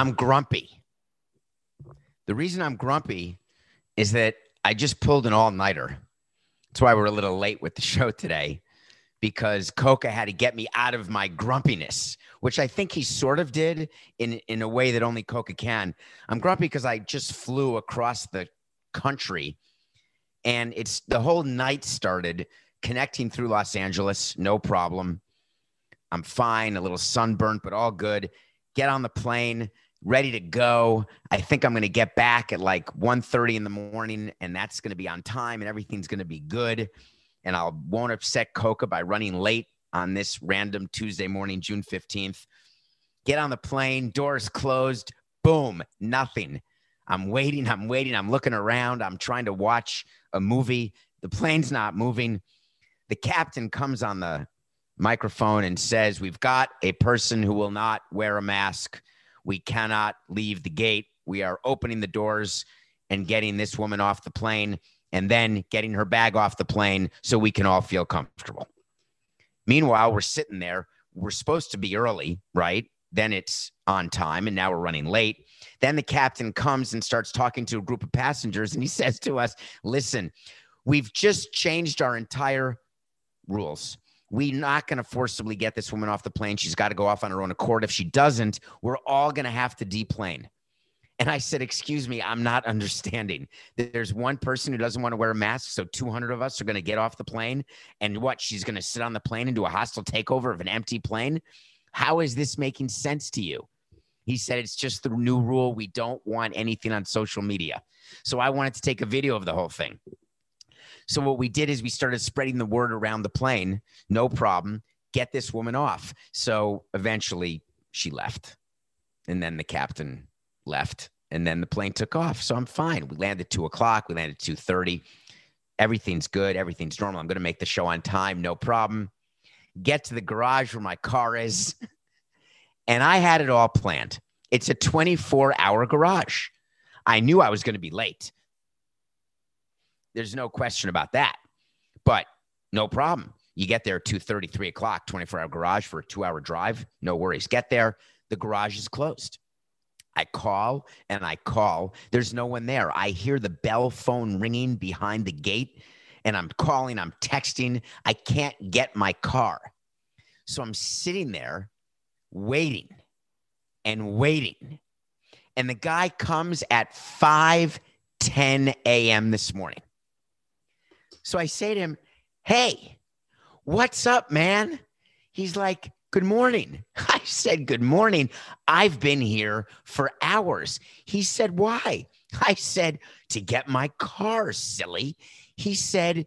I'm grumpy. The reason I'm grumpy is that I just pulled an all nighter. That's why we're a little late with the show today because Coca had to get me out of my grumpiness, which I think he sort of did in, in a way that only Coca can. I'm grumpy because I just flew across the country and it's the whole night started connecting through Los Angeles, no problem. I'm fine, a little sunburnt, but all good. Get on the plane, ready to go. I think I'm going to get back at like 1:30 in the morning and that's going to be on time and everything's going to be good and I won't upset Coca by running late on this random Tuesday morning, June 15th. Get on the plane, doors closed, boom, nothing. I'm waiting, I'm waiting, I'm looking around, I'm trying to watch a movie. The plane's not moving. The captain comes on the microphone and says, We've got a person who will not wear a mask. We cannot leave the gate. We are opening the doors and getting this woman off the plane and then getting her bag off the plane so we can all feel comfortable. Meanwhile, we're sitting there. We're supposed to be early, right? Then it's on time, and now we're running late. Then the captain comes and starts talking to a group of passengers, and he says to us, Listen, we've just changed our entire rules. We're not going to forcibly get this woman off the plane. She's got to go off on her own accord. If she doesn't, we're all going to have to deplane. And I said, Excuse me, I'm not understanding. There's one person who doesn't want to wear a mask. So 200 of us are going to get off the plane. And what? She's going to sit on the plane and do a hostile takeover of an empty plane? How is this making sense to you? He said, It's just the new rule. We don't want anything on social media. So I wanted to take a video of the whole thing. So what we did is we started spreading the word around the plane. No problem. Get this woman off. So eventually she left. And then the captain left, and then the plane took off. So I'm fine. We landed two o'clock. We landed two thirty. Everything's good. Everything's normal. I'm going to make the show on time. No problem. Get to the garage where my car is, and I had it all planned. It's a 24 hour garage. I knew I was going to be late. There's no question about that. But no problem. You get there 2 3 o'clock, 24 hour garage for a two hour drive. No worries. Get there. The garage is closed. I call and I call. There's no one there. I hear the bell phone ringing behind the gate and I'm calling, I'm texting. I can't get my car. So I'm sitting there waiting and waiting. And the guy comes at 5 10 a.m. this morning. So I say to him, Hey, what's up, man? He's like, Good morning. I said, Good morning. I've been here for hours. He said, Why? I said, To get my car, silly. He said,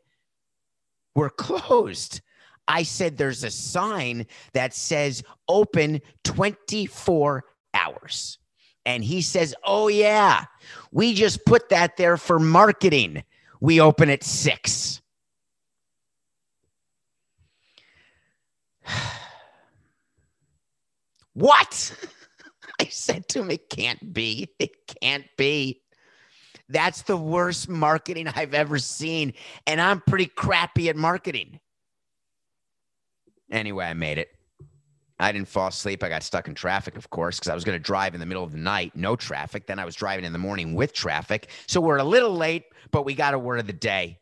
We're closed. I said, There's a sign that says open 24 hours. And he says, Oh, yeah, we just put that there for marketing. We open at six. What? I said to him, It can't be. It can't be. That's the worst marketing I've ever seen. And I'm pretty crappy at marketing. Anyway, I made it. I didn't fall asleep. I got stuck in traffic, of course, because I was going to drive in the middle of the night, no traffic. Then I was driving in the morning with traffic. So we're a little late, but we got a word of the day.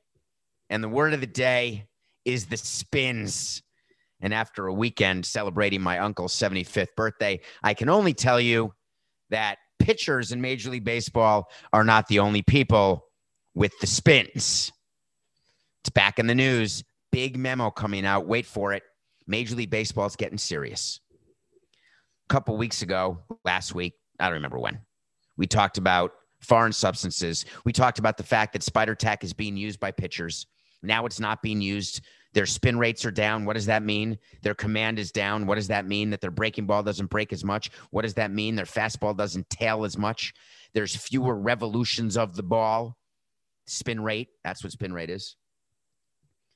And the word of the day is the spins. And after a weekend celebrating my uncle's 75th birthday, I can only tell you that pitchers in Major League Baseball are not the only people with the spins. It's back in the news. Big memo coming out. Wait for it. Major League Baseball is getting serious. A couple weeks ago, last week, I don't remember when, we talked about foreign substances. We talked about the fact that Spider Tack is being used by pitchers. Now it's not being used their spin rates are down. What does that mean? Their command is down. What does that mean? That their breaking ball doesn't break as much. What does that mean? Their fastball doesn't tail as much. There's fewer revolutions of the ball. Spin rate, that's what spin rate is.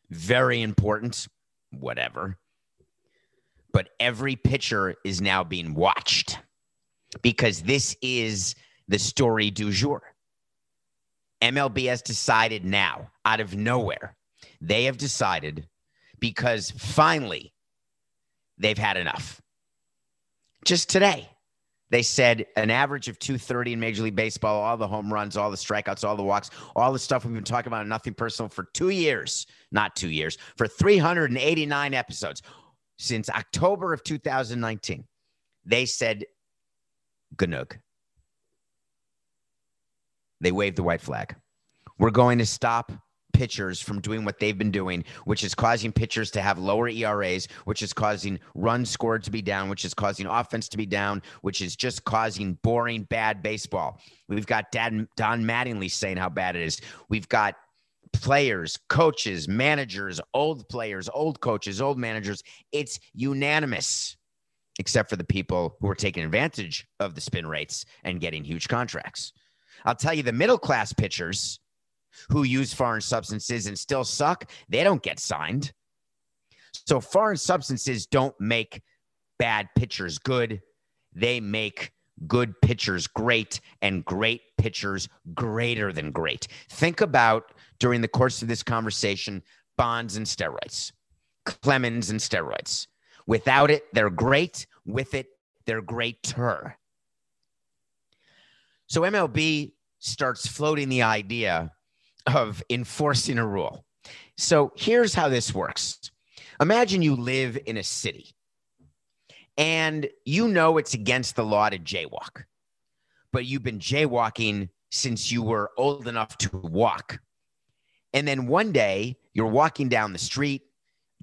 Very important. Whatever. But every pitcher is now being watched because this is the story du jour. MLB has decided now, out of nowhere, they have decided because finally they've had enough. Just today, They said an average of 230 in Major League Baseball, all the home runs, all the strikeouts, all the walks, all the stuff we've been talking about, nothing personal for two years, not two years, for 389 episodes since October of 2019. They said, Ganug. They waved the white flag. We're going to stop pitchers from doing what they've been doing, which is causing pitchers to have lower ERAs, which is causing runs scored to be down, which is causing offense to be down, which is just causing boring, bad baseball. We've got Don, Don Mattingly saying how bad it is. We've got players, coaches, managers, old players, old coaches, old managers. It's unanimous, except for the people who are taking advantage of the spin rates and getting huge contracts. I'll tell you, the middle class pitchers who use foreign substances and still suck, they don't get signed. So foreign substances don't make bad pitchers good. They make good pitchers great and great pitchers greater than great. Think about during the course of this conversation Bonds and steroids, Clemens and steroids. Without it, they're great. With it, they're greater. So MLB starts floating the idea of enforcing a rule. So here's how this works Imagine you live in a city and you know it's against the law to jaywalk, but you've been jaywalking since you were old enough to walk. And then one day you're walking down the street,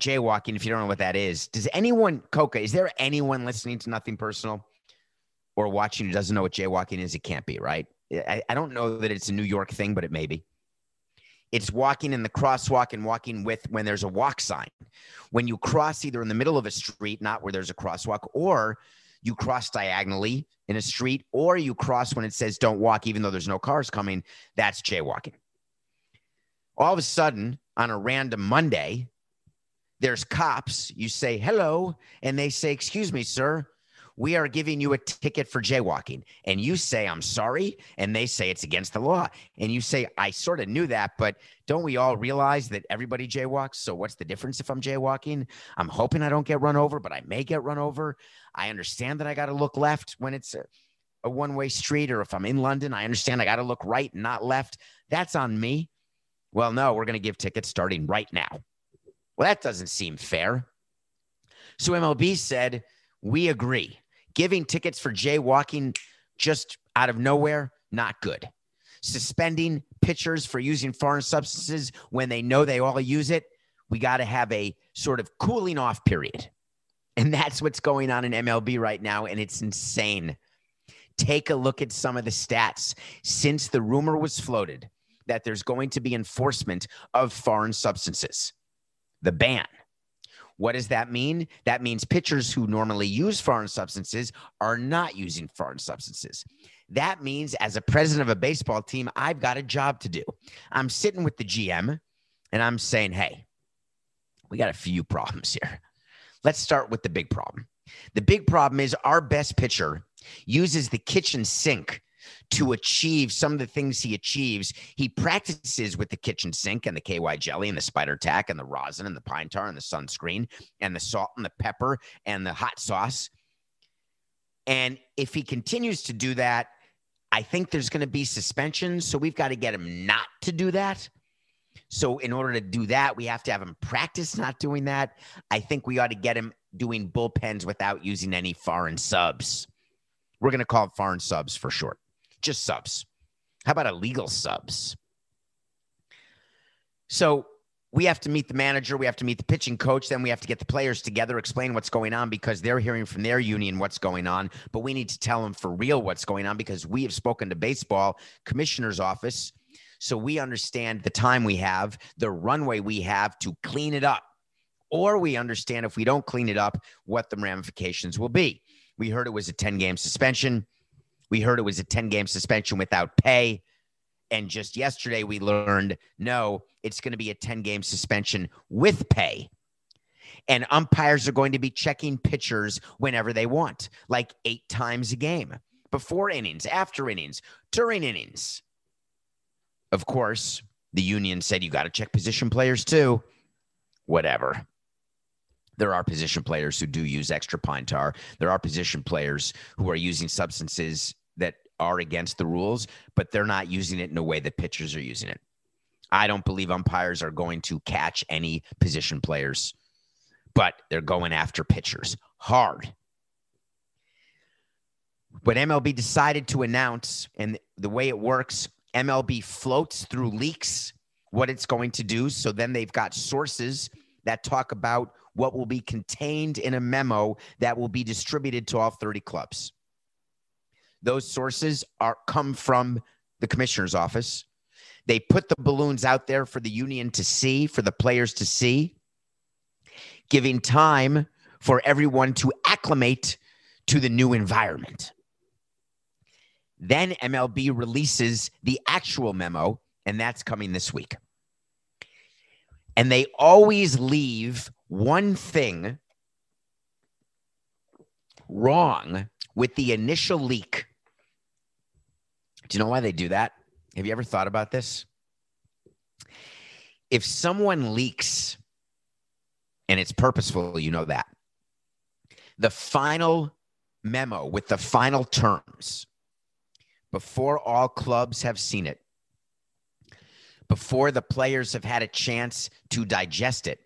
jaywalking. If you don't know what that is, does anyone, Coca, is there anyone listening to Nothing Personal or watching who doesn't know what jaywalking is? It can't be, right? I, I don't know that it's a New York thing, but it may be. It's walking in the crosswalk and walking with when there's a walk sign. When you cross either in the middle of a street, not where there's a crosswalk, or you cross diagonally in a street, or you cross when it says don't walk, even though there's no cars coming, that's jaywalking. All of a sudden, on a random Monday, there's cops. You say hello, and they say, Excuse me, sir we are giving you a ticket for jaywalking. And you say, I'm sorry. And they say it's against the law. And you say, I sort of knew that, but don't we all realize that everybody jaywalks? So what's the difference if I'm jaywalking? I'm hoping I don't get run over, but I may get run over. I understand that I got to look left when it's a, a one way street, or if I'm in London, I understand I got to look right, not left. That's on me. Well, no, we're going to give tickets starting right now. Well, that doesn't seem fair. So MLB said, we agree. Giving tickets for jaywalking just out of nowhere, not good. Suspending pitchers for using foreign substances when they know they all use it, we got to have a sort of cooling off period. And that's what's going on in MLB right now. And it's insane. Take a look at some of the stats since the rumor was floated that there's going to be enforcement of foreign substances. The ban what does that mean? That means pitchers who normally use foreign substances are not using foreign substances. That means, as a president of a baseball team, I've got a job to do. I'm sitting with the GM and I'm saying, hey, we got a few problems here. Let's start with the big problem. The big problem is our best pitcher uses the kitchen sink to achieve some of the things he achieves. He practices with the kitchen sink and the KY jelly and the spider tack and the rosin and the pine tar and the sunscreen and the salt and the pepper and the hot sauce. And if he continues to do that, I think there's going to be suspension. So we've got to get him not to do that. So in order to do that, we have to have him practice not doing that. I think we ought to get him doing bullpens without using any foreign subs. We're going to call it foreign subs for short just subs. How about illegal subs? So we have to meet the manager, we have to meet the pitching coach, then we have to get the players together, explain what's going on because they're hearing from their union what's going on. But we need to tell them for real what's going on because we have spoken to baseball commissioner's office. So we understand the time we have, the runway we have to clean it up. Or we understand if we don't clean it up, what the ramifications will be. We heard it was a 10 game suspension. We heard it was a 10 game suspension without pay. And just yesterday, we learned no, it's going to be a 10 game suspension with pay. And umpires are going to be checking pitchers whenever they want, like eight times a game, before innings, after innings, during innings. Of course, the union said you got to check position players too. Whatever. There are position players who do use extra pine tar. There are position players who are using substances are against the rules, but they're not using it in a way that pitchers are using it. I don't believe umpires are going to catch any position players, but they're going after pitchers hard. But MLB decided to announce, and the way it works, MLB floats through leaks what it's going to do. So then they've got sources that talk about what will be contained in a memo that will be distributed to all 30 clubs. Those sources are come from the commissioner's office. They put the balloons out there for the union to see, for the players to see, giving time for everyone to acclimate to the new environment. Then MLB releases the actual memo, and that's coming this week. And they always leave one thing wrong with the initial leak. Do you know why they do that? Have you ever thought about this? If someone leaks and it's purposeful, you know that. The final memo with the final terms before all clubs have seen it, before the players have had a chance to digest it,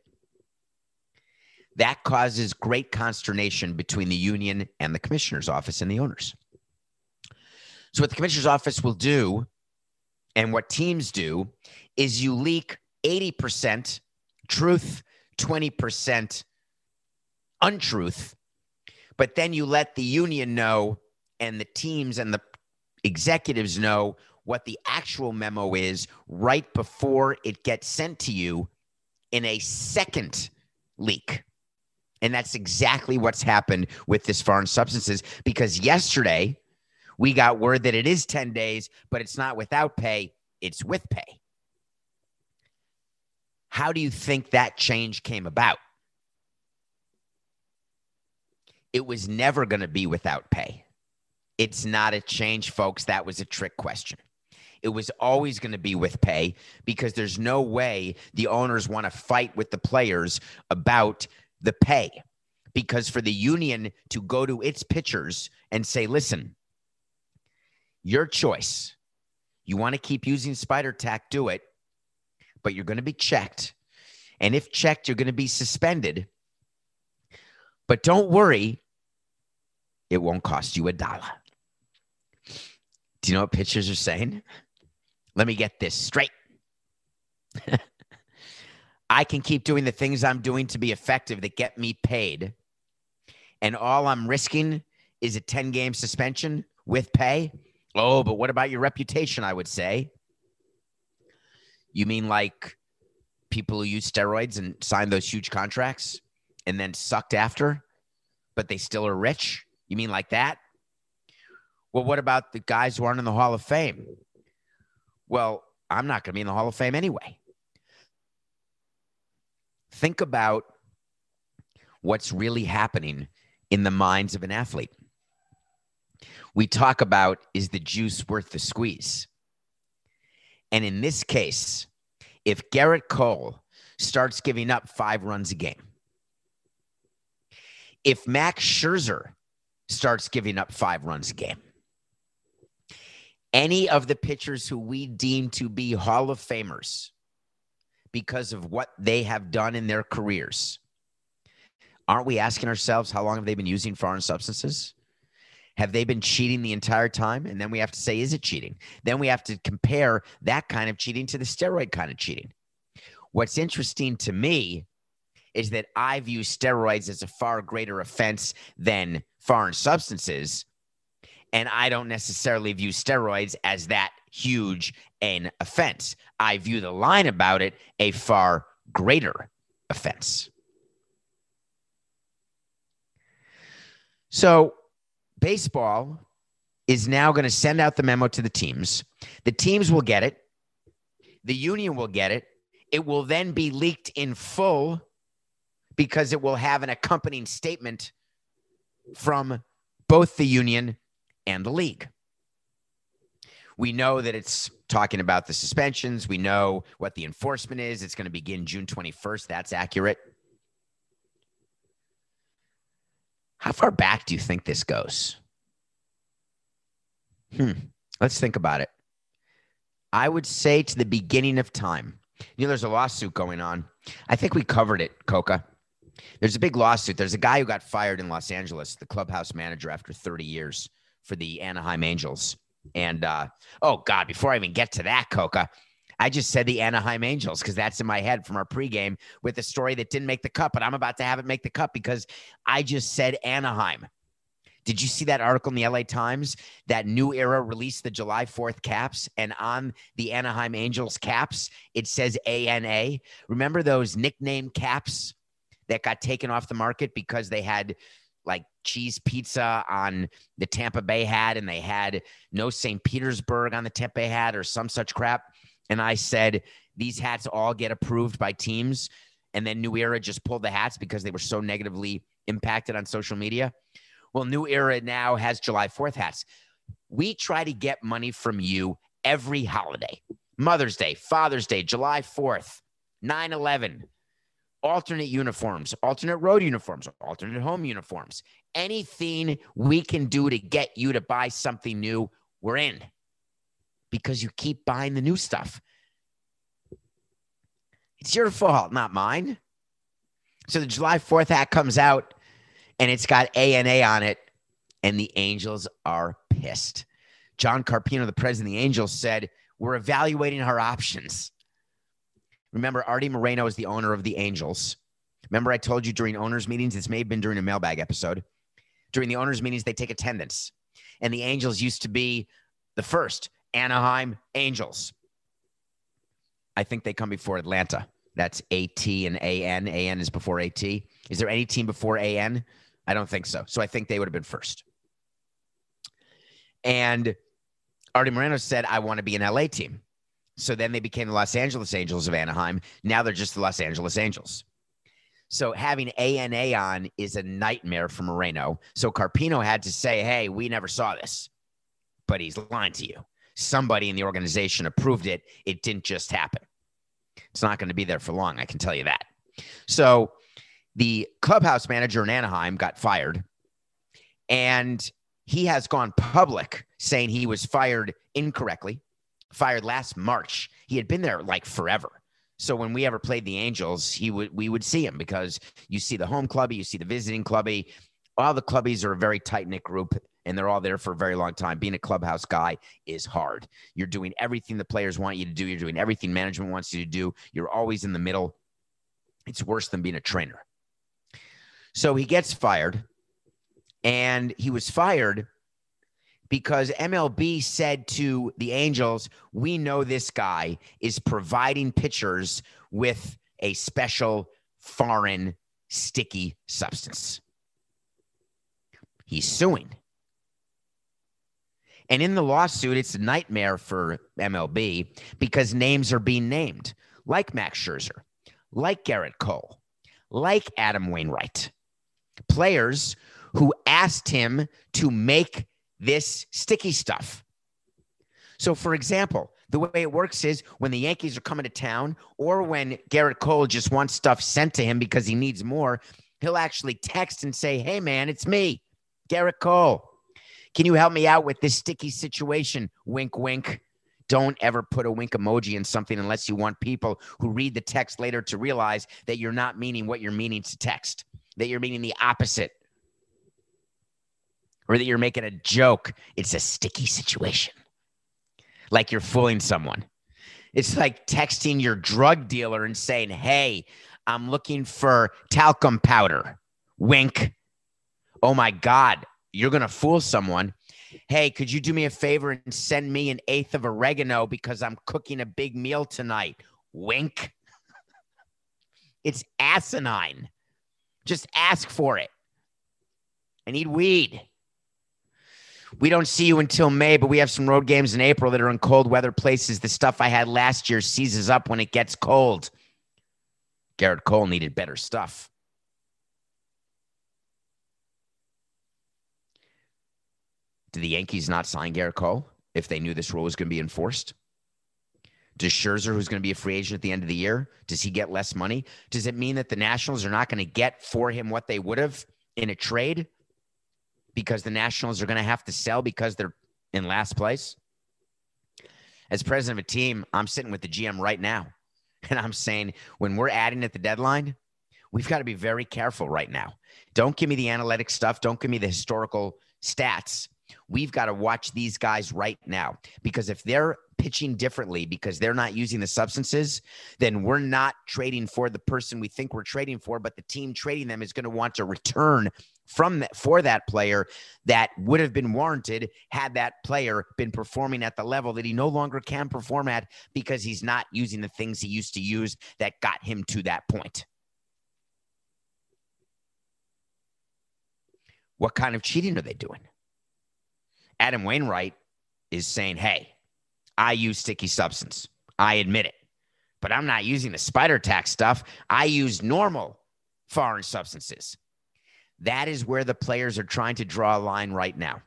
that causes great consternation between the union and the commissioner's office and the owners. So, what the commissioner's office will do and what teams do is you leak 80% truth, 20% untruth, but then you let the union know and the teams and the executives know what the actual memo is right before it gets sent to you in a second leak. And that's exactly what's happened with this foreign substances because yesterday we got word that it is 10 days, but it's not without pay, it's with pay. How do you think that change came about? It was never going to be without pay. It's not a change, folks. That was a trick question. It was always going to be with pay because there's no way the owners want to fight with the players about the pay. Because for the union to go to its pitchers and say, listen, your choice. You want to keep using spider tack, do it, but you're going to be checked. And if checked, you're going to be suspended. But don't worry, it won't cost you a dollar. Do you know what pitchers are saying? Let me get this straight. I can keep doing the things I'm doing to be effective that get me paid. And all I'm risking is a 10 game suspension with pay. Oh, but what about your reputation? I would say. You mean like people who use steroids and sign those huge contracts and then sucked after, but they still are rich? You mean like that? Well, what about the guys who aren't in the Hall of Fame? Well, I'm not going to be in the Hall of Fame anyway. Think about what's really happening in the minds of an athlete. We talk about is the juice worth the squeeze? And in this case, if Gerrit Cole starts giving up five runs a game, if Max Scherzer starts giving up five runs a game, any of the pitchers who we deem to be Hall of Famers because of what they have done in their careers. Aren't we asking ourselves how long have they been using foreign substances? Have they been cheating the entire time? And then we have to say, is it cheating? Then we have to compare that kind of cheating to the steroid kind of cheating. What's interesting to me is that I view steroids as a far greater offense than foreign substances and I don't necessarily view steroids as that huge an offense. I view the line about it a far greater offense. So, baseball is now going to send out the memo to the teams. The teams will get it, the union will get it. It will then be leaked in full because it will have an accompanying statement from both the union and the league. We know that it's talking about the suspensions. We know what the enforcement is. It's going to begin June 21st. That's accurate. How far back do you think this goes? Hmm. Let's think about it. I would say to the beginning of time. You know, there's a lawsuit going on. I think we covered it, Coca. There's a big lawsuit. There's a guy who got fired in Los Angeles, the clubhouse manager, after 30 years for the Anaheim Angels. And uh, oh God, before I even get to that, Coca, I just said the Anaheim Angels because that's in my head from our pregame with a story that didn't make the cut, but I'm about to have it make the cut because I just said Anaheim. Did you see that article in the LA Times that New Era released the July 4th caps and on the Anaheim Angels caps it says ANA? Remember those nickname caps that got taken off the market because they had like cheese pizza on the Tampa Bay hat and they had no St. Petersburg on the Tampa Bay hat or some such crap. And I said, these hats all get approved by teams. And then New Era just pulled the hats because they were so negatively impacted on social media. Well, New Era now has July 4th hats. We try to get money from you every holiday Mother's Day, Father's Day, July 4th, 9 11, alternate uniforms, alternate road uniforms, alternate home uniforms. Anything we can do to get you to buy something new, we're in because you keep buying the new stuff. It's your fault, not mine. So the July 4th hat comes out and it's got A and A on it, and the Angels are pissed. John Carpino, the president of the Angels, said, We're evaluating our options. Remember, Artie Moreno is the owner of the Angels. Remember, I told you during owners' meetings, this may have been during a mailbag episode. During the owners' meetings, they take attendance. And the Angels used to be the first Anaheim Angels. I think they come before Atlanta. That's AT and AN. AN is before AT. Is there any team before AN? I don't think so. So I think they would have been first. And Artie Moreno said, I want to be an LA team. So then they became the Los Angeles Angels of Anaheim. Now they're just the Los Angeles Angels. So having ANA on is a nightmare for Moreno. So Carpino had to say, hey, we never saw this, but he's lying to you. Somebody in the organization approved it. It didn't just happen. It's not going to be there for long. I can tell you that. So the clubhouse manager in Anaheim got fired, and he has gone public saying he was fired incorrectly, fired last March. He had been there like forever. So when we ever played the Angels, he would we would see him because you see the home clubby, you see the visiting clubby. All the clubbies are a very tight knit group, and they're all there for a very long time. Being a clubhouse guy is hard. You're doing everything the players want you to do. You're doing everything management wants you to do. You're always in the middle. It's worse than being a trainer. So he gets fired, and he was fired because MLB said to the Angels, We know this guy is providing pitchers with a special foreign sticky substance. He's suing. And in the lawsuit, it's a nightmare for MLB because names are being named, like Max Scherzer, like Gerrit Cole, like Adam Wainwright players who asked him to make this sticky stuff. So, for example, the way it works is when the Yankees are coming to town, or when Garrett Cole just wants stuff sent to him because he needs more, he'll actually text and say, Hey, man, it's me, Gerrit Cole. Can you help me out with this sticky situation? Wink, wink. Don't ever put a wink emoji in something unless you want people who read the text later to realize that you're not meaning what you're meaning to text that you're meaning the opposite or that you're making a joke. It's a sticky situation. Like you're fooling someone. It's like texting your drug dealer and saying, Hey, I'm looking for talcum powder. Wink. Oh my God, you're going to fool someone. Hey, could you do me a favor and send me an eighth of oregano because I'm cooking a big meal tonight? Wink. It's asinine. Just ask for it. I need weed. We don't see you until May, but we have some road games in April that are in cold weather places. The stuff I had last year seizes up when it gets cold. Gerrit Cole needed better stuff. Did the Yankees not sign Gerrit Cole if they knew this rule was going to be enforced? Does Scherzer, who's going to be a free agent at the end of the year, does he get less money? Does it mean that the Nationals are not going to get for him what they would have in a trade? because the Nationals are going to have to sell because they're in last place. As president of a team, I'm sitting with the GM right now. And I'm saying when we're adding at the deadline, we've got to be very careful right now. Don't give me the analytic stuff. Don't give me the historical stats. We've got to watch these guys right now because if they're pitching differently because they're not using the substances, then we're not trading for the person we think we're trading for, but the team trading them is going to want to return from that for that player that would have been warranted had that player been performing at the level that he no longer can perform at because he's not using the things he used to use that got him to that point. What kind of cheating are they doing? Adam Wainwright is saying, Hey, I use sticky substance. I admit it, but I'm not using the spider tack stuff. I use normal foreign substances. That is where the players are trying to draw a line right now.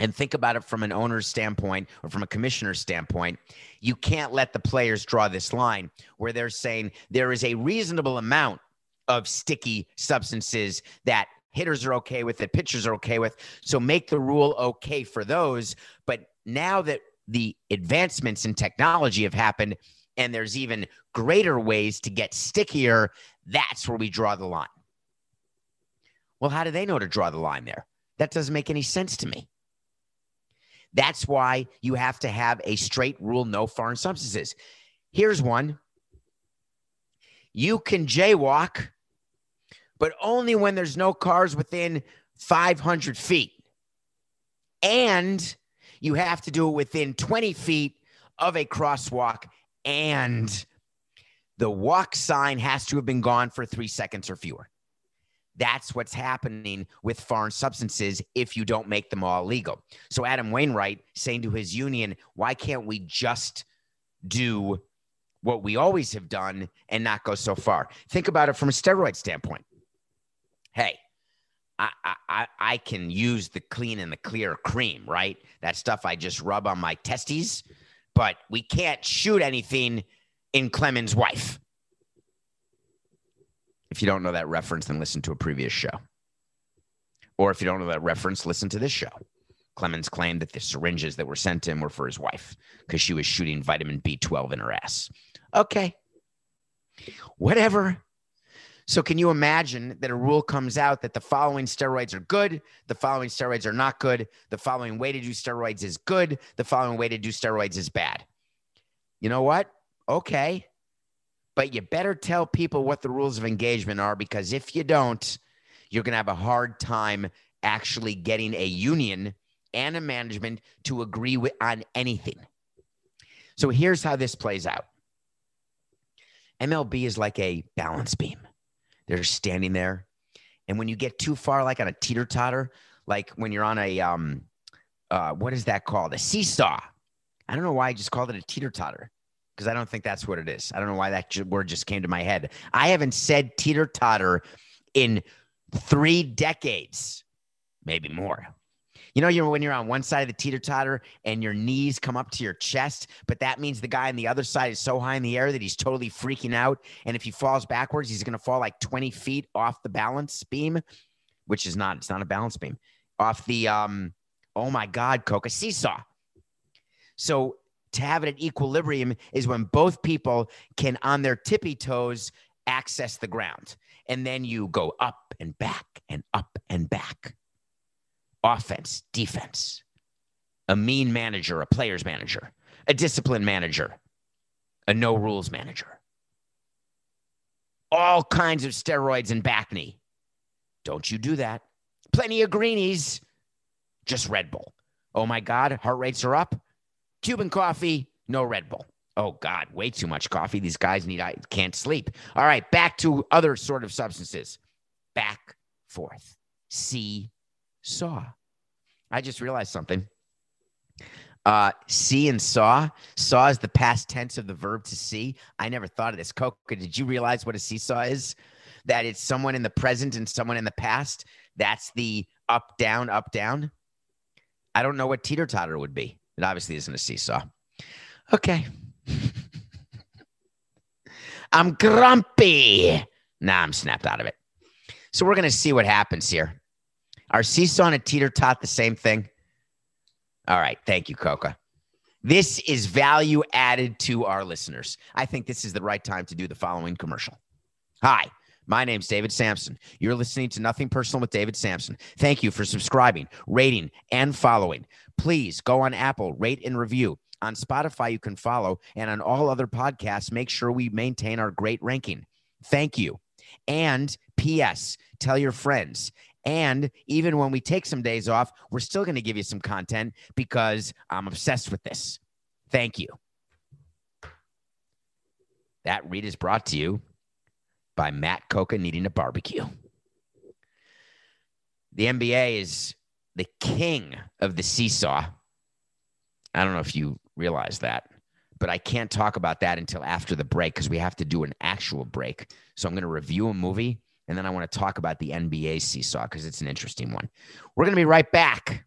And think about it from an owner's standpoint or from a commissioner's standpoint. You can't let the players draw this line where they're saying there is a reasonable amount of sticky substances that hitters are okay with, it, pitchers are okay with. So make the rule okay for those. But now that the advancements in technology have happened and there's even greater ways to get stickier, that's where we draw the line. Well, how do they know to draw the line there? That doesn't make any sense to me. That's why you have to have a straight rule no foreign substances. Here's one you can jaywalk, but only when there's no cars within 500 feet. And you have to do it within 20 feet of a crosswalk. And the walk sign has to have been gone for three seconds or fewer. That's what's happening with foreign substances if you don't make them all legal. So Adam Wainwright saying to his union, why can't we just do what we always have done and not go so far? Think about it from a steroid standpoint. Hey, I, I, I can use the clean and the clear cream, right? That stuff I just rub on my testes, but we can't shoot anything in Clemens' wife. If you don't know that reference, then listen to a previous show. Or if you don't know that reference, listen to this show. Clemens claimed that the syringes that were sent to him were for his wife because she was shooting vitamin B12 in her ass. Okay. Whatever. So, can you imagine that a rule comes out that the following steroids are good, the following steroids are not good, the following way to do steroids is good, the following way to do steroids is bad? You know what? Okay but you better tell people what the rules of engagement are because if you don't, you're going to have a hard time actually getting a union and a management to agree with, on anything. So here's how this plays out MLB is like a balance beam. They're standing there. And when you get too far, like on a teeter totter, like when you're on a, um, uh, what is that called? A seesaw. I don't know why I just called it a teeter totter because I don't think that's what it is. I don't know why that word just came to my head. I haven't said teeter totter in three decades, maybe more. You know, you're when you're on one side of the teeter totter and your knees come up to your chest, but that means the guy on the other side is so high in the air that he's totally freaking out. And if he falls backwards, he's going to fall like 20 feet off the balance beam, which is not, it's not a balance beam, off the, um, oh my God, Coca seesaw. So to have it at equilibrium is when both people can, on their tippy toes, access the ground. And then you go up and back and up and back. Offense, defense, a mean manager, a player's manager, a discipline manager, a no rules manager. All kinds of steroids and back knee. Don't you do that. Plenty of greenies, just Red Bull. Oh my God, heart rates are up. Cuban coffee, no Red Bull. Oh God, way too much coffee. These guys need I can't sleep. All right, back to other sort of substances. Back, forth. See, saw. I just realized something. Uh, see and saw. Saw is the past tense of the verb to see. I never thought of this. Coca, did you realize what a seesaw is? That it's someone in the present and someone in the past. That's the up, down, up, down. I don't know what teeter totter would be. It obviously isn't a seesaw. Okay. I'm grumpy. Nah, I'm snapped out of it. So we're going to see what happens here. Are seesaw and teeter tot the same thing? All right. Thank you, Coca. This is value added to our listeners. I think this is the right time to do the following commercial. Hi, my name's David Samson. You're listening to Nothing Personal with David Samson. Thank you for subscribing, rating, and following. Please go on Apple, rate and review. On Spotify, you can follow, and on all other podcasts, make sure we maintain our great ranking. Thank you. And P.S. Tell your friends. And even when we take some days off, we're still going to give you some content because I'm obsessed with this. Thank you. That read is brought to you by Matt Coca needing a barbecue. The NBA is the king of the seesaw. I don't know if you realize that, but I can't talk about that until after the break because we have to do an actual break. So I'm going to review a movie and then I want to talk about the NBA seesaw because it's an interesting one. We're going to be right back.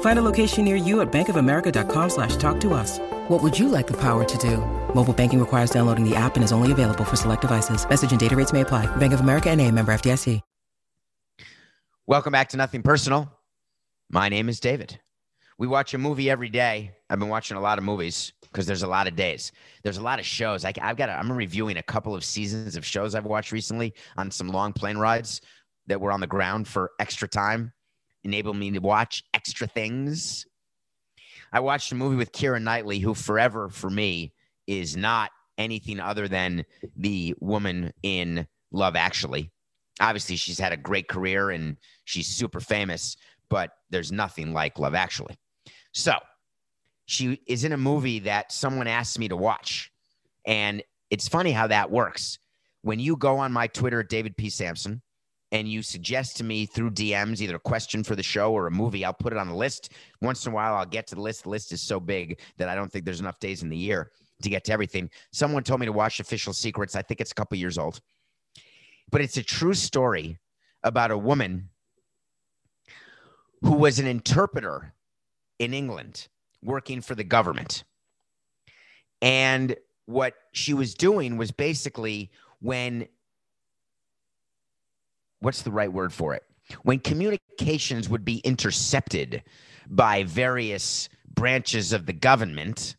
Find a location near you at bankofamerica.com slash talk to us. What would you like the power to do? Mobile banking requires downloading the app and is only available for select devices. Message and data rates may apply. Bank of America and a member FDIC. Welcome back to Nothing Personal. My name is David. We watch a movie every day. I've been watching a lot of movies because there's a lot of days. There's a lot of shows. I, have got. A, I'm reviewing a couple of seasons of shows I've watched recently on some long plane rides that were on the ground for extra time, enable me to watch extra things. I watched a movie with Keira Knightley, who forever for me is not anything other than the woman in Love Actually obviously she's had a great career and she's super famous, but there's nothing like Love Actually. So she is in a movie that someone asked me to watch. And it's funny how that works. When you go on my Twitter David P. Samson and you suggest to me through DMs either a question for the show or a movie, I'll put it on the list. Once in a while, I'll get to the list. The list is so big that I don't think there's enough days in the year to get to everything. Someone told me to watch Official Secrets. I think it's a couple years old but it's a true story about a woman who was an interpreter in England working for the government. And what she was doing was basically when, what's the right word for it? When communications would be intercepted by various branches of the government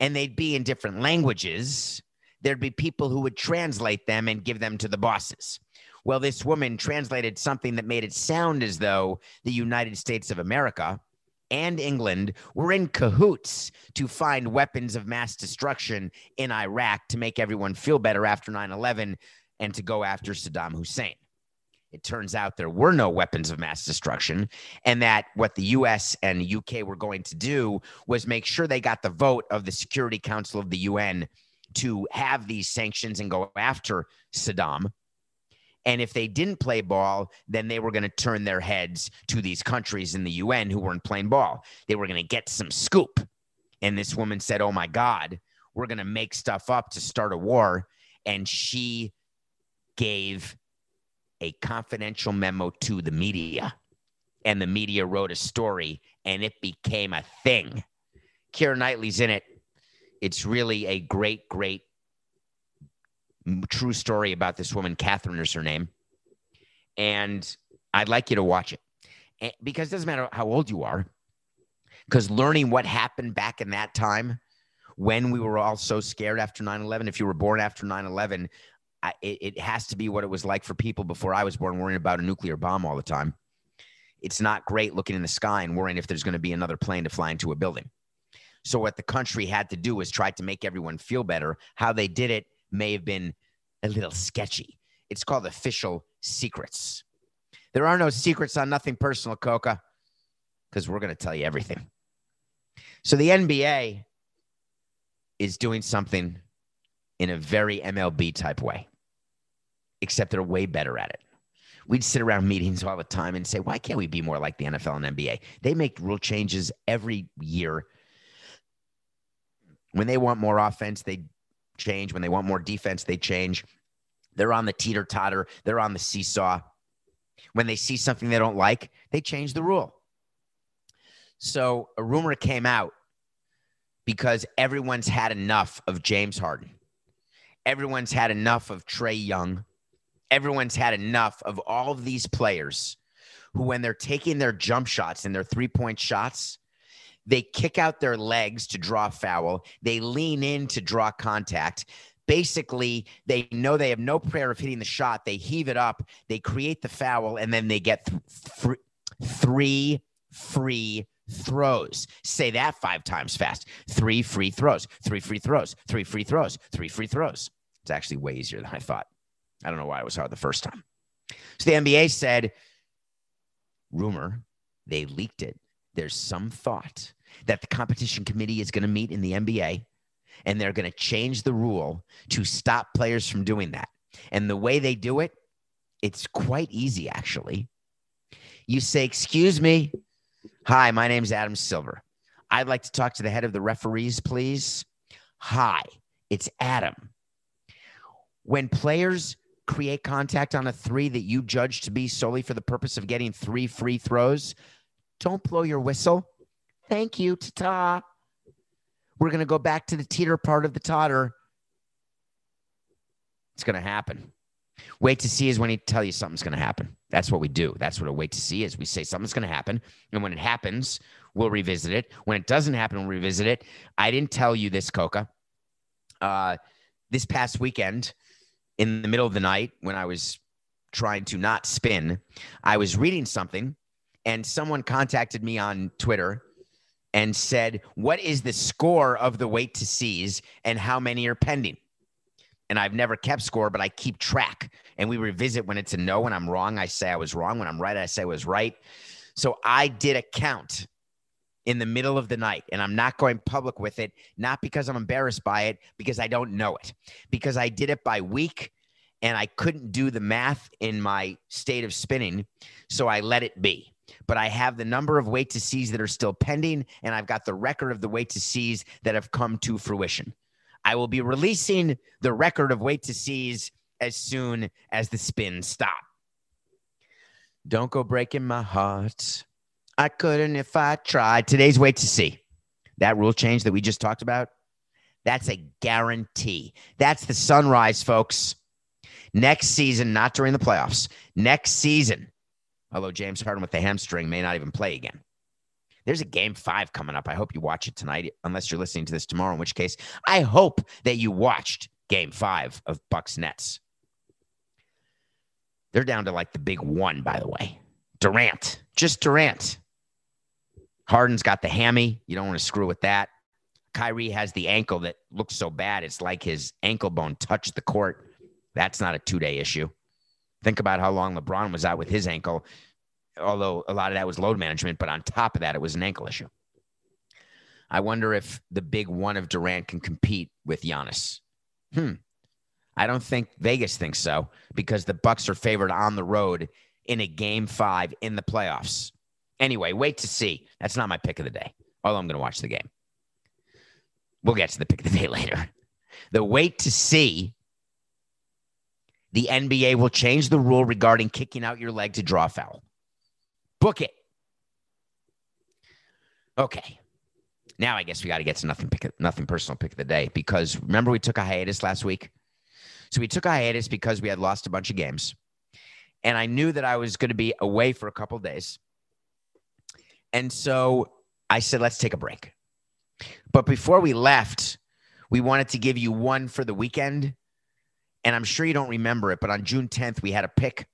and they'd be in different languages there'd be people who would translate them and give them to the bosses. Well, this woman translated something that made it sound as though the United States of America and England were in cahoots to find weapons of mass destruction in Iraq to make everyone feel better after 9 11 and to go after Saddam Hussein. It turns out there were no weapons of mass destruction, and that what the US and UK were going to do was make sure they got the vote of the Security Council of the UN to have these sanctions and go after Saddam. And if they didn't play ball, then they were going to turn their heads to these countries in the UN who weren't playing ball. They were going to get some scoop. And this woman said, Oh my God, we're going to make stuff up to start a war. And she gave a confidential memo to the media. And the media wrote a story and it became a thing. Keira Knightley's in it it's really a great, great true story about this woman. Katharine is her name. And I'd like you to watch it because it doesn't matter how old you are, because learning what happened back in that time when we were all so scared after 9 11, if you were born after 9 11, it, it has to be what it was like for people before I was born, worrying about a nuclear bomb all the time. It's not great looking in the sky and worrying if there's going to be another plane to fly into a building. So what the country had to do was try to make everyone feel better. How they did it may have been a little sketchy. It's called official secrets. There are no secrets on nothing personal, Coca, because we're going to tell you everything. So the NBA is doing something in a very MLB type way, except they're way better at it. We'd sit around meetings all the time and say, why can't we be more like the NFL and NBA? They make rule changes every year. When they want more offense, they change. When they want more defense, they change. They're on the teeter totter, they're on the seesaw. When they see something they don't like, they change the rule. So a rumor came out because everyone's had enough of James Harden. Everyone's had enough of Trae Young. Everyone's had enough of all of these players who, when they're taking their jump shots and their three point shots, they kick out their legs to draw foul. They lean in to draw contact. Basically, they know they have no prayer of hitting the shot. They heave it up, they create the foul, and then they get th- th- three free throws. Say that five times fast. Three free throws, three free throws, three free throws, three free throws. It's actually way easier than I thought. I don't know why it was hard the first time. So the NBA said, rumor, they leaked it. There's some thought that the competition committee is going to meet in the NBA and they're going to change the rule to stop players from doing that. And the way they do it, it's quite easy, actually. You say, Excuse me. Hi, my name's Adam Silver. I'd like to talk to the head of the referees, please. Hi, it's Adam. When players create contact on a three that you judge to be solely for the purpose of getting three free throws, don't blow your whistle. Thank you, ta ta. We're going to go back to the teeter part of the totter. It's going to happen. Wait to see is when he tell you something's going to happen. That's what we do. That's what a wait to see is. We say something's going to happen, and when it happens, we'll revisit it. When it doesn't happen, we'll revisit it. I didn't tell you this, Coca. Uh, this past weekend, in the middle of the night, when I was trying to not spin, I was reading something, and someone contacted me on Twitter and said, What is the score of the wait to sees and how many are pending? And I've never kept score, but I keep track. And we revisit when it's a no. When I'm wrong, I say I was wrong. When I'm right, I say I was right. So I did a count in the middle of the night, and I'm not going public with it, not because I'm embarrassed by it, because I don't know it, because I did it by week and I couldn't do the math in my state of spinning. So I let it be but I have the number of wait to sees that are still pending, and I've got the record of the wait to sees that have come to fruition. I will be releasing the record of wait to sees as soon as the spin stop. Don't go breaking my heart. I couldn't if I tried. Today's wait to see. That rule change that we just talked about, that's a guarantee. That's the sunrise, folks. Next season, not during the playoffs, next season, although James Harden with the hamstring may not even play again. There's a game five coming up. I hope you watch it tonight, unless you're listening to this tomorrow, in which case I hope that you watched game five of Bucks Nets. They're down to like the big one, by the way. Durant, just Durant. Harden's got the hammy. You don't want to screw with that. Kyrie has the ankle that looks so bad. It's like his ankle bone touched the court. That's not a two day issue. Think about how long LeBron was out with his ankle, although a lot of that was load management, but on top of that, it was an ankle issue. I wonder if the big one of Durant can compete with Giannis. Hmm. I don't think Vegas thinks so because the Bucks are favored on the road in a game five in the playoffs. Anyway, wait to see. That's not my pick of the day, although I'm going to watch the game. We'll get to the pick of the day later. The wait to see the NBA will change the rule regarding kicking out your leg to draw foul. Book it. Okay. Now I guess we got to get to nothing pick nothing personal pick of the day because remember we took a hiatus last week. So we took a hiatus because we had lost a bunch of games. And I knew that I was going to be away for a couple days. And so I said let's take a break. But before we left, we wanted to give you one for the weekend and I'm sure you don't remember it, but on June 10th, we had a pick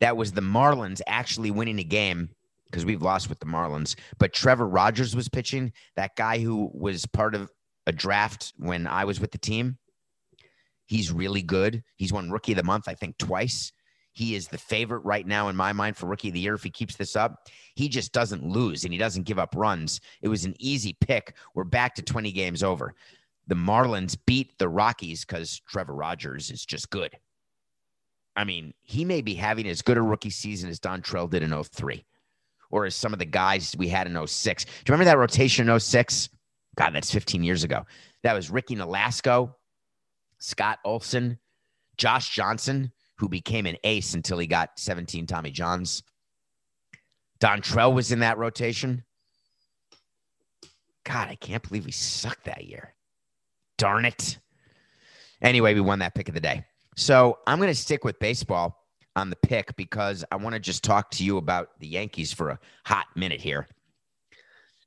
that was the Marlins actually winning a game because we've lost with the Marlins. But Trevor Rogers was pitching, that guy who was part of a draft when I was with the team. He's really good. He's won Rookie of the Month, I think, twice. He is the favorite right now in my mind for Rookie of the Year if he keeps this up. He just doesn't lose and he doesn't give up runs. It was an easy pick. We're back to 20 games over. The Marlins beat the Rockies because Trevor Rogers is just good. I mean, he may be having as good a rookie season as Dontrelle did in 03 or as some of the guys we had in 06. Do you remember that rotation in 06? God, that's 15 years ago. That was Ricky Nolasco, Scott Olsen, Josh Johnson, who became an ace until he got 17 Tommy Johns. Dontrelle was in that rotation. God, I can't believe we sucked that year. Darn it. Anyway, we won that pick of the day. So I'm going to stick with baseball on the pick because I want to just talk to you about the Yankees for a hot minute here.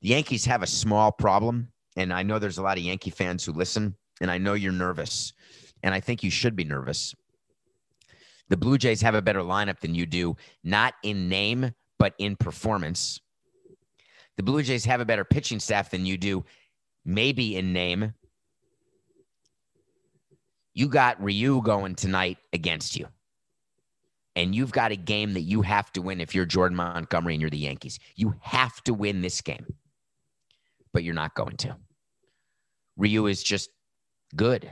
The Yankees have a small problem, and I know there's a lot of Yankee fans who listen, and I know you're nervous, and I think you should be nervous. The Blue Jays have a better lineup than you do, not in name, but in performance. The Blue Jays have a better pitching staff than you do, maybe in name, you got Ryu going tonight against you. And you've got a game that you have to win if you're Jordan Montgomery and you're the Yankees. You have to win this game, but you're not going to. Ryu is just good.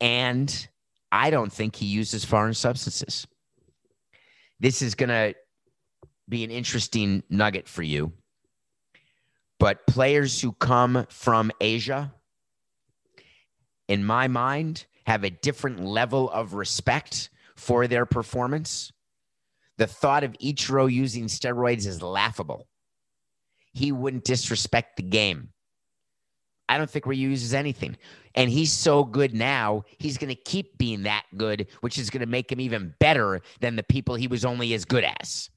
And I don't think he uses foreign substances. This is going to be an interesting nugget for you. But players who come from Asia, in my mind, have a different level of respect for their performance. The thought of Ichiro using steroids is laughable. He wouldn't disrespect the game. I don't think Ryu uses anything. And he's so good now, he's going to keep being that good, which is going to make him even better than the people he was only as good as.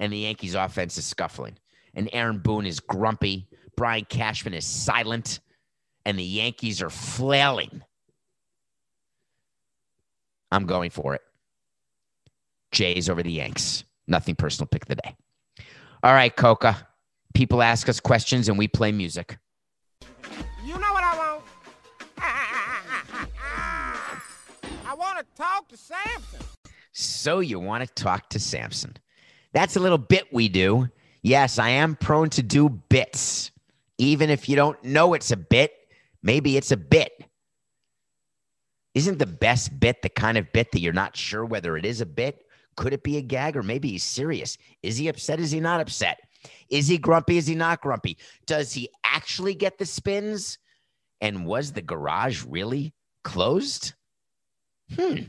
And the Yankees' offense is scuffling. And Aaron Boone is grumpy. Brian Cashman is silent. And the Yankees are flailing. I'm going for it. Jays over the Yanks. Nothing personal pick of the day. All right, Coca. People ask us questions and we play music. To Samson. So you want to talk to Samson. That's a little bit we do. Yes, I am prone to do bits. Even if you don't know it's a bit, maybe it's a bit. Isn't the best bit the kind of bit that you're not sure whether it is a bit? Could it be a gag or maybe he's serious? Is he upset? Is he not upset? Is he grumpy? Is he not grumpy? Does he actually get the spins? And was the garage really closed? Hmm.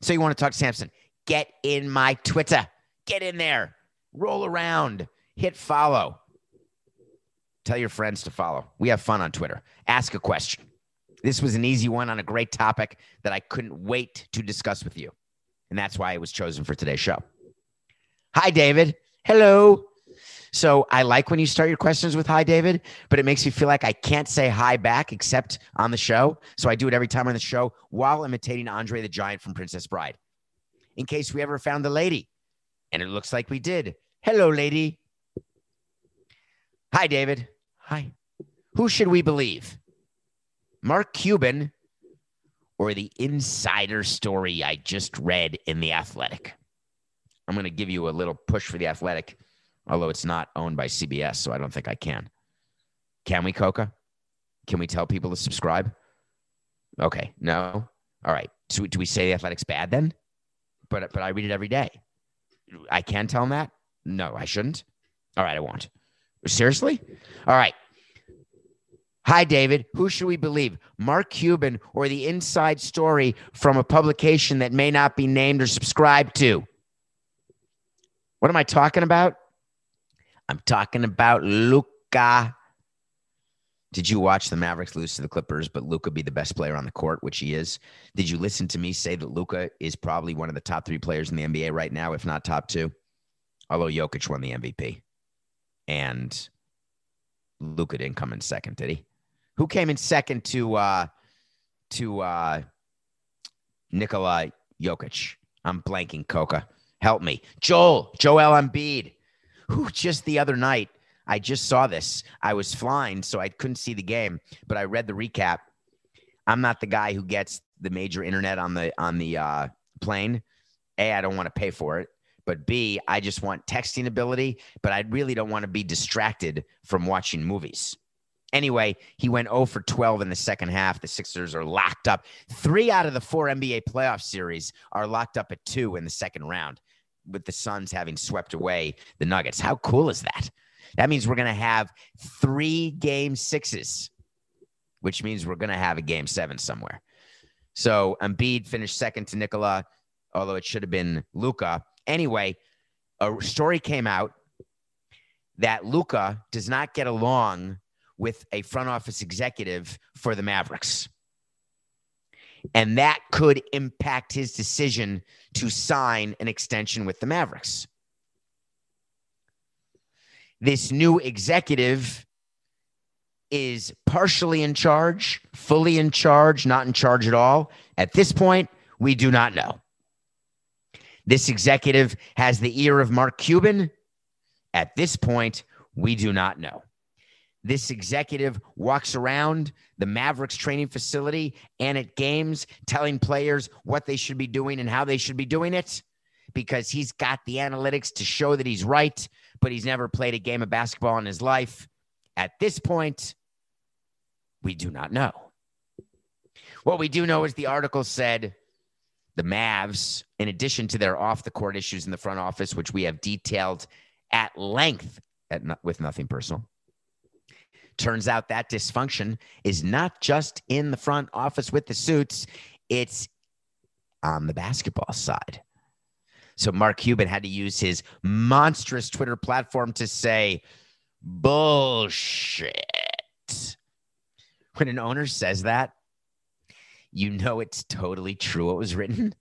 So you want to talk to Samson? Get in my Twitter. Get in there. Roll around. Hit follow. Tell your friends to follow. We have fun on Twitter. Ask a question. This was an easy one on a great topic that I couldn't wait to discuss with you. And that's why it was chosen for today's show. Hi, David. Hello. So I like when you start your questions with hi, David, but it makes me feel like I can't say hi back except on the show. So I do it every time on the show while imitating Andre the Giant from Princess Bride. In case we ever found the lady. And it looks like we did. Hello, lady. Hi, David. Hi. Who should we believe? Mark Cuban or the insider story I just read in The Athletic? I'm going to give you a little push for The Athletic, although it's not owned by CBS, so I don't think I can. Can we, Coca? Can we tell people to subscribe? Okay, no. All right. So do we say The Athletic's bad then? But but I read it every day. I can tell them that? No, I shouldn't. All right, I won't. Seriously? All right. Hi, David. Who should we believe? Mark Cuban or the inside story from a publication that may not be named or subscribed to? What am I talking about? I'm talking about Luka. Did you watch the Mavericks lose to the Clippers, but Luka be the best player on the court, which he is? Did you listen to me say that Luka is probably one of the top three players in the NBA right now, if not top two? Although Jokic won the MVP. And Luka didn't come in second, did he? Who came in second to uh to uh Nikola Jokic? I'm blanking, Coca. Help me. Joel, Joel Embiid, who just the other night, I just saw this. I was flying, so I couldn't see the game, but I read the recap. I'm not the guy who gets the major internet on the on the uh, plane. A, I don't want to pay for it. But B, I just want texting ability, but I really don't want to be distracted from watching movies. Anyway, he went 0 for 12 in the second half. The Sixers are locked up. Three out of the four NBA playoff series are locked up at two in the second round, with the Suns having swept away the Nuggets. How cool is that? That means we're going to have three game sixes, which means we're going to have a game seven somewhere. So Embiid finished second to Nikola, although it should have been Luka. Anyway, a story came out that Luka does not get along with a front office executive for the Mavericks. And that could impact his decision to sign an extension with the Mavericks. This new executive is partially in charge, fully in charge, not in charge at all. At this point, we do not know. This executive has the ear of Mark Cuban. At this point, we do not know. This executive walks around the Mavericks training facility and at games telling players what they should be doing and how they should be doing it because he's got the analytics to show that he's right, but he's never played a game of basketball in his life. At this point, we do not know. What we do know is the article said the Mavs, in addition to their off the court issues in the front office, which we have detailed at length at, with nothing personal, turns out that dysfunction is not just in the front office with the suits, it's on the basketball side. So Mark Cuban had to use his monstrous Twitter platform to say, bullshit. When an owner says that, you know it's totally true what was written.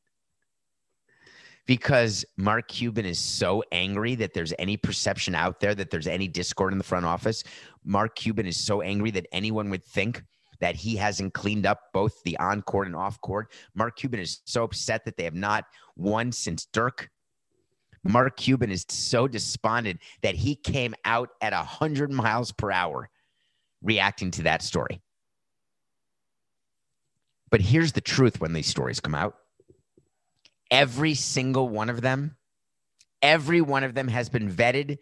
Because Mark Cuban is so angry that there's any perception out there that there's any discord in the front office. Mark Cuban is so angry that anyone would think that he hasn't cleaned up both the on court and off court. Mark Cuban is so upset that they have not won since Dirk. Mark Cuban is so despondent that he came out at 100 miles per hour reacting to that story. But here's the truth when these stories come out every single one of them, every one of them has been vetted.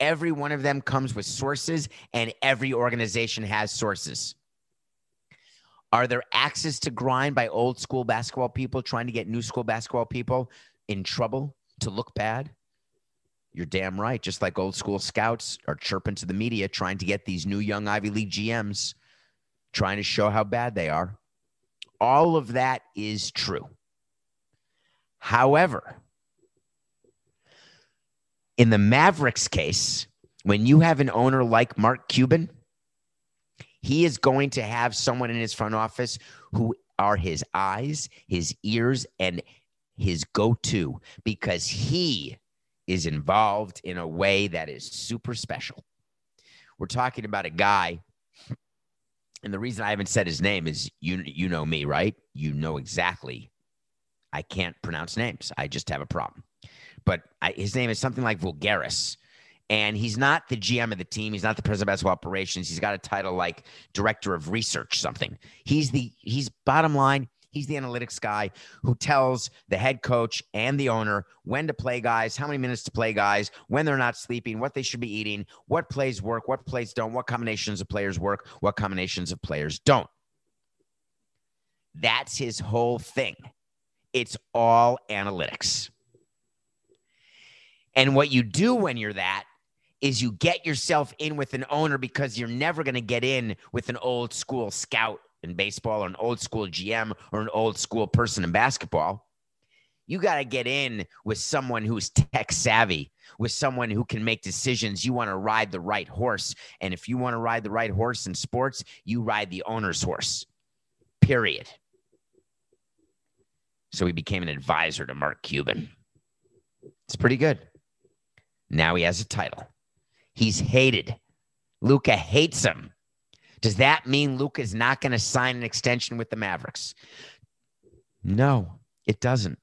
Every one of them comes with sources, and every organization has sources. Are there axes to grind by old school basketball people trying to get new school basketball people in trouble to look bad? You're damn right. Just like old school scouts are chirping to the media trying to get these new young Ivy League GMs trying to show how bad they are. All of that is true. However, in the Mavericks case, when you have an owner like Mark Cuban, he is going to have someone in his front office who are his eyes, his ears, and his go to because he is involved in a way that is super special. We're talking about a guy and the reason I haven't said his name is you you know me, right? You know exactly. I can't pronounce names. I just have a problem. But I, his name is something like Voulgaris. And he's not the GM of the team. He's not the president of basketball operations. He's got a title like director of research, something. He's the he's bottom line, He's the analytics guy who tells the head coach and the owner when to play guys, how many minutes to play guys, when they're not sleeping, what they should be eating, what plays work, what plays don't, what combinations of players work, what combinations of players don't. That's his whole thing. It's all analytics. And what you do when you're that is you get yourself in with an owner because you're never going to get in with an old school scout in baseball or an old school GM or an old school person in basketball. You got to get in with someone who's tech savvy, with someone who can make decisions. You want to ride the right horse. And if you want to ride the right horse in sports, you ride the owner's horse, period. So he became an advisor to Mark Cuban. It's pretty good. Now he has a title. He's hated. Luka hates him. Does that mean Luke is not going to sign an extension with the Mavericks? No, it doesn't.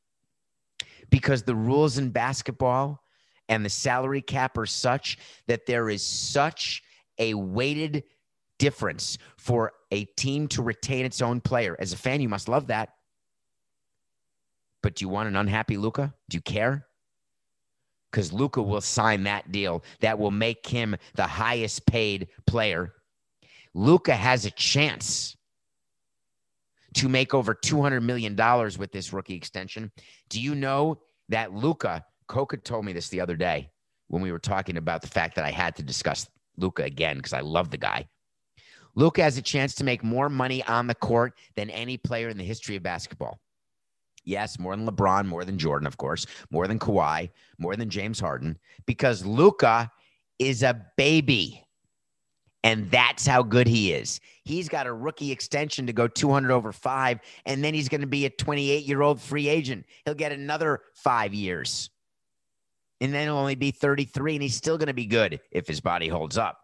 Because the rules in basketball and the salary cap are such that there is such a weighted difference for a team to retain its own player. As a fan, you must love that. But do you want an unhappy Luka? Do you care? Because Luka will sign that deal that will make him the highest paid player. Luka has a chance to make over $200 million with this rookie extension. Do you know that Luka, Coca told me this the other day when we were talking about the fact that I had to discuss Luka again because I love the guy. Luka has a chance to make more money on the court than any player in the history of basketball. Yes, more than LeBron, more than Jordan, of course, more than Kawhi, more than James Harden, because Luka is a baby. And that's how good he is. He's got a rookie extension to go 200 over five, and then he's going to be a 28 year old free agent. He'll get another five years. And then he'll only be 33, and he's still going to be good if his body holds up.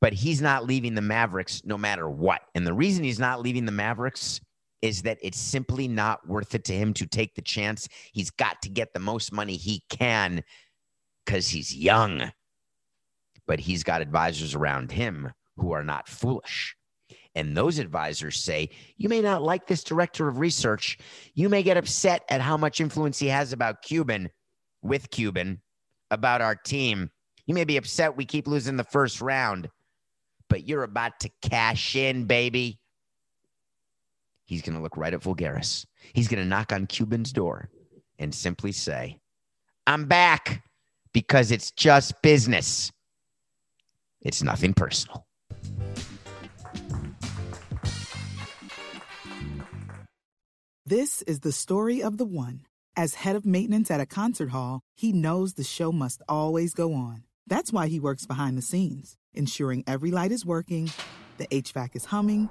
But he's not leaving the Mavericks no matter what. And the reason he's not leaving the Mavericks is that it's simply not worth it to him to take the chance. He's got to get the most money he can because he's young but he's got advisors around him who are not foolish. And those advisors say, You may not like this director of research. You may get upset at how much influence he has about Cuban, with Cuban, about our team. You may be upset we keep losing the first round, but you're about to cash in, baby. He's going to look right at Voulgaris. He's going to knock on Cuban's door and simply say, I'm back because it's just business. It's nothing personal. This is the story of the one. As head of maintenance at a concert hall, he knows the show must always go on. That's why he works behind the scenes, ensuring every light is working, the HVAC is humming,